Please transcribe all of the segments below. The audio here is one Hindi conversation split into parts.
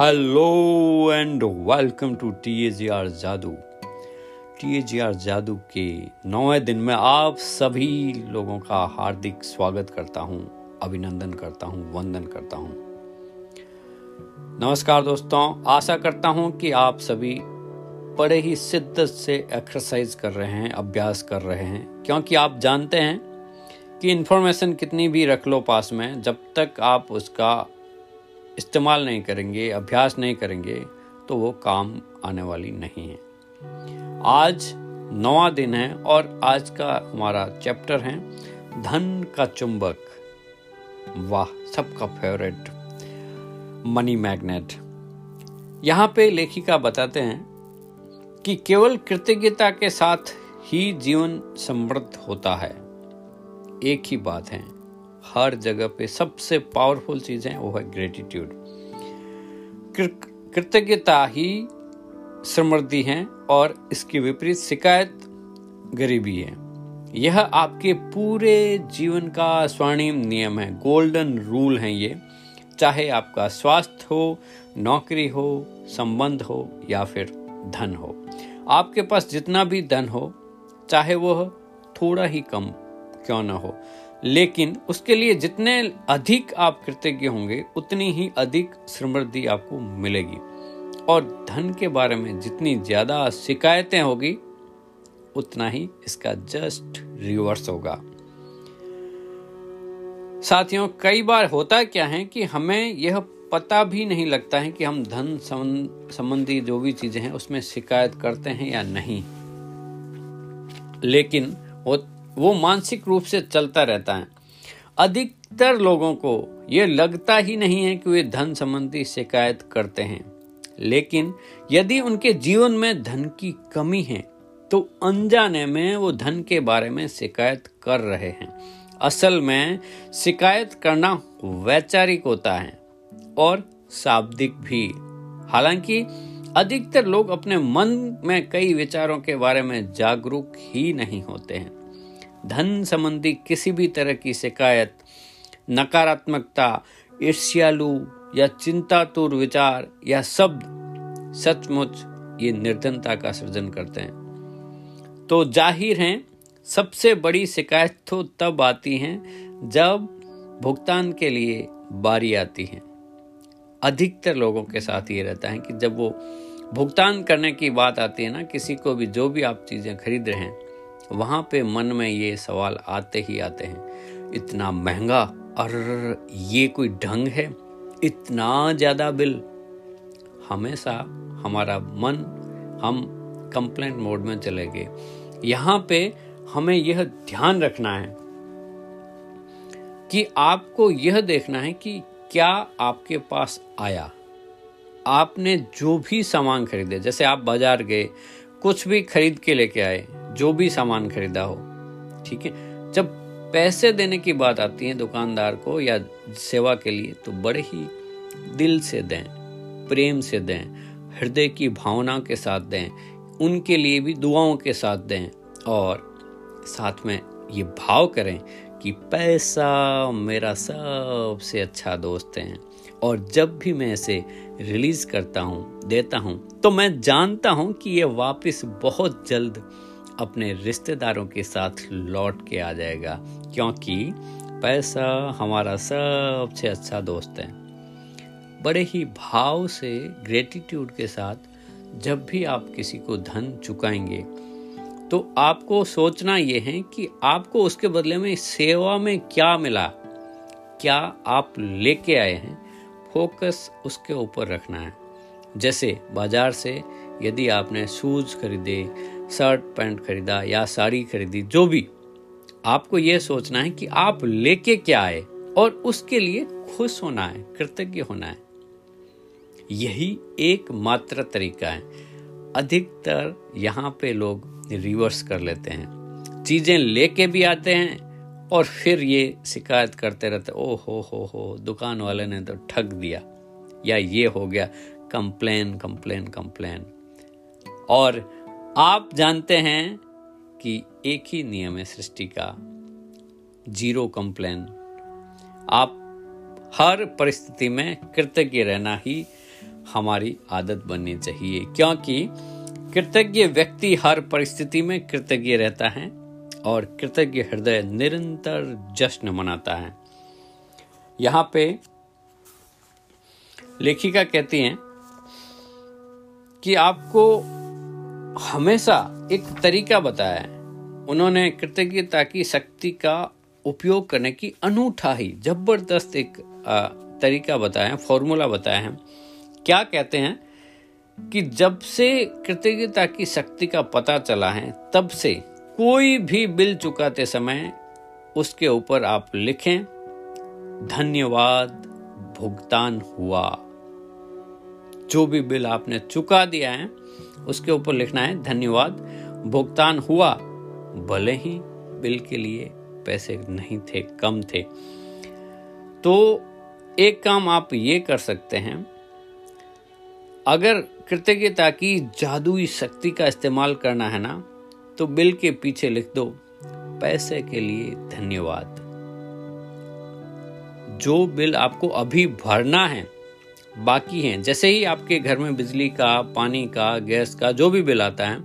Hello and welcome to T A G R जादू। टी ए जी आर जादू के नौवें दिन में आप सभी लोगों का हार्दिक स्वागत करता हूँ, अभिनंदन करता हूँ, वंदन करता हूँ। नमस्कार दोस्तों, आशा करता हूँ कि आप सभी बड़े ही शिद्दत से एक्सरसाइज कर रहे हैं, अभ्यास कर रहे हैं, क्योंकि आप जानते हैं कि इन्फॉर्मेशन कितनी भी रख लो पास में, जब तक आप उसका इस्तेमाल नहीं करेंगे, अभ्यास नहीं करेंगे तो वो काम आने वाली नहीं है। आज नवा दिन है और आज का हमारा चैप्टर है, धन का चुंबक। वाह, सबका फेवरेट मनी मैग्नेट। यहाँ पे लेखिका बताते हैं कि केवल कृतज्ञता के साथ ही जीवन समृद्ध होता है। एक ही बात है हर जगह पे सबसे पावरफुल चीज़ है वो है ग्रेटिट्यूड कृतज्ञता ही समृद्धि है और इसकी विपरीत शिकायत गरीबी है. यह आपके पूरे जीवन का स्वर्णिम नियम है. गोल्डन रूल है ये. चाहे आपका स्वास्थ्य हो, नौकरी हो, संबंध हो या फिर धन हो. आपके पास जितना भी धन हो, चाहे वह थोड़ा ही कम क्यों ना हो लेकिन उसके लिए जितने अधिक आप कृतज्ञ होंगे, उतनी ही अधिक समृद्धि आपको मिलेगी। और धन के बारे में जितनी ज़्यादा शिकायतें होगी, उतना ही इसका जस्ट रिवर्स होगा। साथियों, कई बार होता क्या है कि हमें यह पता भी नहीं लगता है कि हम धन संबंधी जो भी चीज़ें हैं, उसमें शिकायत करते हैं या नहीं। लेकिन वो मानसिक रूप से चलता रहता है। अधिकतर लोगों को ये लगता ही नहीं है कि वे धन संबंधी शिकायत करते हैं। लेकिन यदि उनके जीवन में धन की कमी है तो अनजाने में वो धन के बारे में शिकायत कर रहे हैं। असल में शिकायत करना वैचारिक होता है और शाब्दिक भी। हालाँकि अधिकतर लोग अपने मन में कई विचारों के बारे में जागरूक ही नहीं होते हैं। धन संबंधी किसी भी तरह की शिकायत, नकारात्मकता, ईर्ष्यालु या चिंतातुर विचार या शब्द सचमुच ये निर्धनता का सृजन करते हैं। तो ज़ाहिर है, सबसे बड़ी शिकायत तो तब आती है जब भुगतान के लिए बारी आती है। अधिकतर लोगों के साथ ये रहता है कि जब वो भुगतान करने की बात आती है ना, किसी को भी जो भी आप चीज़ें खरीद रहे हैं वहाँ पे मन में ये सवाल आते ही आते हैं, इतना महँगा और ये कोई ढंग है? इतना ज़्यादा बिल? हमेशा हमारा मन, हम कंप्लेंट मोड में चले गए। यहाँ पे हमें यह ध्यान रखना है कि आपको यह देखना है कि क्या आपके पास आया। आपने जो भी सामान खरीदे, जैसे आप बाज़ार गए, कुछ भी खरीद के लेके आए जो भी सामान खरीदा हो, ठीक है? जब पैसे देने की बात आती है दुकानदार को या सेवा के लिए तो बड़े ही दिल से दें, प्रेम से दें, हृदय की भावना के साथ दें, उनके लिए भी दुआओं के साथ दें और साथ में ये भाव करें कि पैसा मेरा सबसे अच्छा दोस्त है और जब भी मैं इसे रिलीज़ करता हूँ, देता हूँ तो मैं जानता हूँ कि ये वापस बहुत जल्द अपने रिश्तेदारों के साथ लौट के आ जाएगा, क्योंकि पैसा हमारा सबसे अच्छा दोस्त है। बड़े ही भाव से ग्रेटिट्यूड के साथ जब भी आप किसी को धन चुकाएँगे तो आपको सोचना यह है कि आपको उसके बदले में सेवा में क्या मिला? क्या आप लेके आए हैं? फोकस उसके ऊपर रखना है। जैसे बाज़ार से यदि आपने शूज़ खरीदे शर्ट पैंट खरीदा या साड़ी खरीदी, जो भी। आपको यह सोचना है कि आप लेके क्या आए और उसके लिए खुश होना है, कृतज्ञ होना है। यही एक मात्र तरीका है। अधिकतर यहाँ पे लोग रिवर्स कर लेते हैं। चीज़ें लेके भी आते हैं और फिर ये शिकायत करते रहते ओ हो हो हो, दुकान वाले ने तो ठग दिया। या, ये हो गया, कंप्लेन कंप्लेन कंप्लेन। और आप जानते हैं कि एक ही नियम है सृष्टि का, ज़ीरो कंप्लेन। आप हर परिस्थिति में कृतज्ञ रहना ही हमारी आदत बननी चाहिए, क्योंकि कृतज्ञ व्यक्ति हर परिस्थिति में कृतज्ञ रहता है और कृतज्ञ हृदय निरंतर जश्न मनाता है। यहाँ पे लेखिका कहती हैं कि आपको हमेशा एक तरीका बताया है। उन्होंने कृतज्ञता की शक्ति का उपयोग करने की अनूठा ही ज़बरदस्त एक तरीका बताया फॉर्मूला बताया है। क्या कहते हैं कि जब से कृतज्ञता की शक्ति का पता चला है, तब से कोई भी बिल चुकाते समय उसके ऊपर आप लिखें, धन्यवाद, भुगतान हुआ। जो भी बिल आपने चुका दिया है उसके ऊपर लिखना है, धन्यवाद। भुगतान हुआ, भले ही बिल के लिए पैसे नहीं थे, कम थे। तो एक काम आप ये कर सकते हैं, अगर कृतज्ञता की जादुई शक्ति का इस्तेमाल करना है ना तो बिल के पीछे लिख दो, पैसे के लिए धन्यवाद। जो बिल आपको अभी भरना है बाकी हैं। जैसे ही आपके घर में बिजली का, पानी का, गैस का जो भी बिल आता है,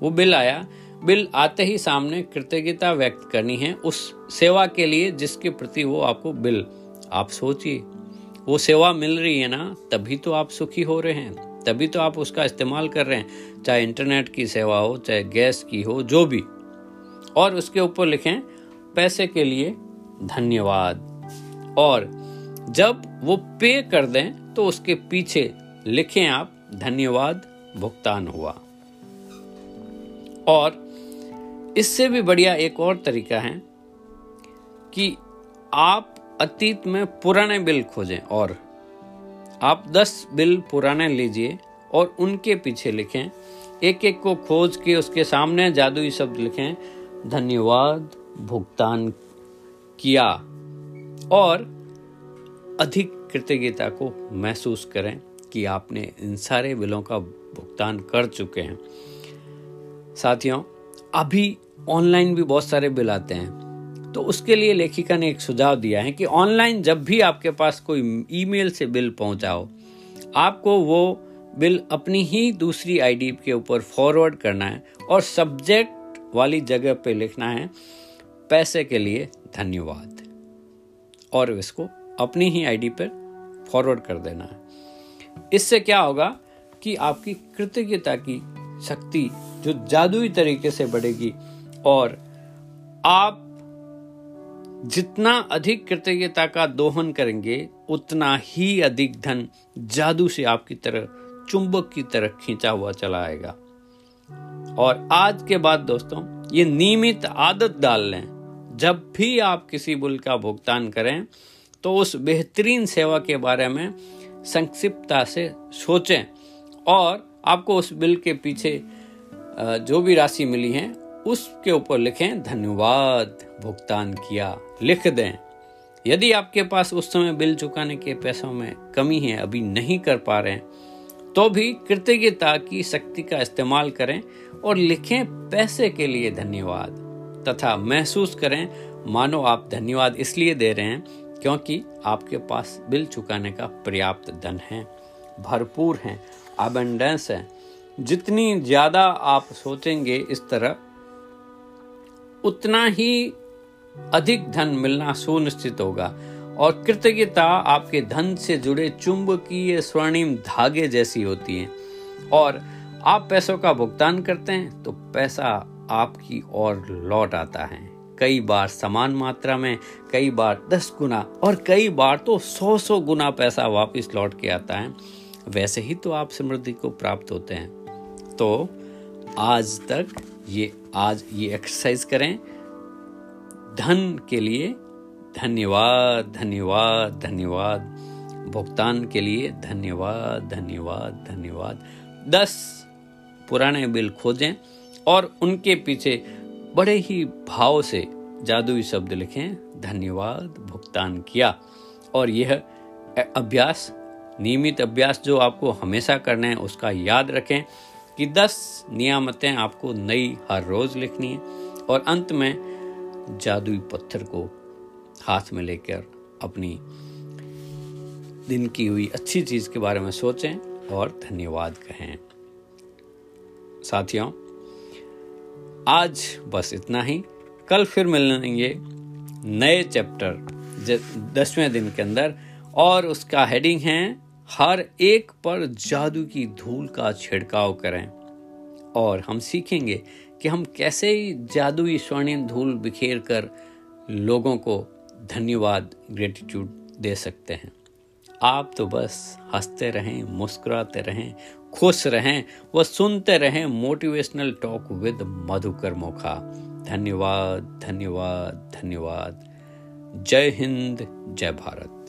वो बिल आया। बिल आते ही सामने कृतज्ञता व्यक्त करनी है उस सेवा के लिए जिसके प्रति वो आपको बिल, आप सोचिए। वो सेवा मिल रही है ना, तभी तो आप सुखी हो रहे हैं, तभी तो आप उसका इस्तेमाल कर रहे हैं, चाहे इंटरनेट की सेवा हो, चाहे गैस की हो, जो भी। और उसके ऊपर लिखें, पैसे के लिए धन्यवाद। और जब वो पे कर दें तो उसके पीछे लिखें आप, धन्यवाद, भुगतान हुआ। और इससे भी बढ़िया एक और तरीका है कि आप अतीत में पुराने बिल खोजें और आप 10 बिल पुराने लीजिए और उनके पीछे लिखें। एक एक को खोज के उसके सामने जादुई शब्द लिखें, धन्यवाद, भुगतान किया। और अधिक कृतज्ञता को महसूस करें कि आपने इन सारे बिलों का भुगतान कर चुके हैं। साथियों, अभी ऑनलाइन भी बहुत सारे बिल आते हैं। तो उसके लिए लेखिका ने एक सुझाव दिया है कि ऑनलाइन जब भी आपके पास कोई ईमेल से बिल पहुंचाओ आपको वो बिल अपनी ही दूसरी आईडी के ऊपर फॉरवर्ड करना है और सब्जेक्ट वाली जगह पे लिखना है। पैसे के लिए धन्यवाद। और इसको अपनी ही आईडी पर फॉरवर्ड कर देना है। इससे क्या होगा कि आपकी कृतज्ञता की शक्ति जो जादुई तरीके से बढ़ेगी और आप जितना अधिक कृतज्ञता का दोहन करेंगे, उतना ही अधिक धन जादू से आपकी तरह, चुंबक की तरह खींचा हुआ चला आएगा। और आज के बाद दोस्तों, ये नियमित आदत डाल लें। जब भी आप किसी बुल का भुगतान करें तो उस बेहतरीन सेवा के बारे में संक्षिप्तता से सोचें। और आपको उस बिल के पीछे जो भी राशि मिली है, उसके ऊपर लिखें, धन्यवाद, भुगतान किया। लिख दें। यदि आपके पास उस समय बिल चुकाने के पैसों में कमी है, अभी नहीं कर पा रहे हैं तो भी कृतज्ञता की शक्ति का इस्तेमाल करें और लिखें, पैसे के लिए धन्यवाद। तथा महसूस करें, मानो आप धन्यवाद इसलिए दे रहे हैं क्योंकि आपके पास बिल चुकाने का पर्याप्त धन है, भरपूर है अबेंडेंस है। जितनी ज़्यादा आप सोचेंगे इस तरह, उतना ही अधिक धन मिलना सुनिश्चित होगा। और कृतज्ञता आपके धन से जुड़े चुंबकीय स्वर्णिम धागे जैसी होती है। और आप पैसों का भुगतान करते हैं तो पैसा आपकी ओर लौट आता है। कई बार समान मात्रा में, कई बार दस गुना और कई बार तो सौ सौ गुना पैसा वापस लौट के आता है। वैसे ही तो आप समृद्धि को प्राप्त होते हैं। तो आज तक ये, आज ये एक्सरसाइज करें। धन के लिए धन्यवाद धन्यवाद धन्यवाद। भुगतान के लिए धन्यवाद धन्यवाद धन्यवाद। दस पुराने बिल खोजें और उनके पीछे बड़े ही भाव से जादुई शब्द लिखें, धन्यवाद, भुगतान किया। और यह अभ्यास, नियमित अभ्यास जो आपको हमेशा करना है, उसका याद रखें कि दस नियामतें आपको नई हर रोज लिखनी है और अंत में जादुई पत्थर को हाथ में लेकर अपनी दिन की हुई अच्छी चीज़ के बारे में सोचें और धन्यवाद कहें। साथियों आज बस इतना ही। कल फिर मिलेंगे नए चैप्टर दसवें दिन के अंदर। और उसका हेडिंग है, हर एक पर जादू की धूल का छिड़काव करें। और हम सीखेंगे कि हम कैसे जादुई स्वर्णिम धूल बिखेर कर लोगों को धन्यवाद ग्रेटिट्यूड दे सकते हैं। आप तो बस हँसते रहें, मुस्कुराते रहें, खुश रहें, व सुनते रहें motivational talk with Madhukar Mokha. धन्यवाद धन्यवाद धन्यवाद। जय हिंद, जय भारत।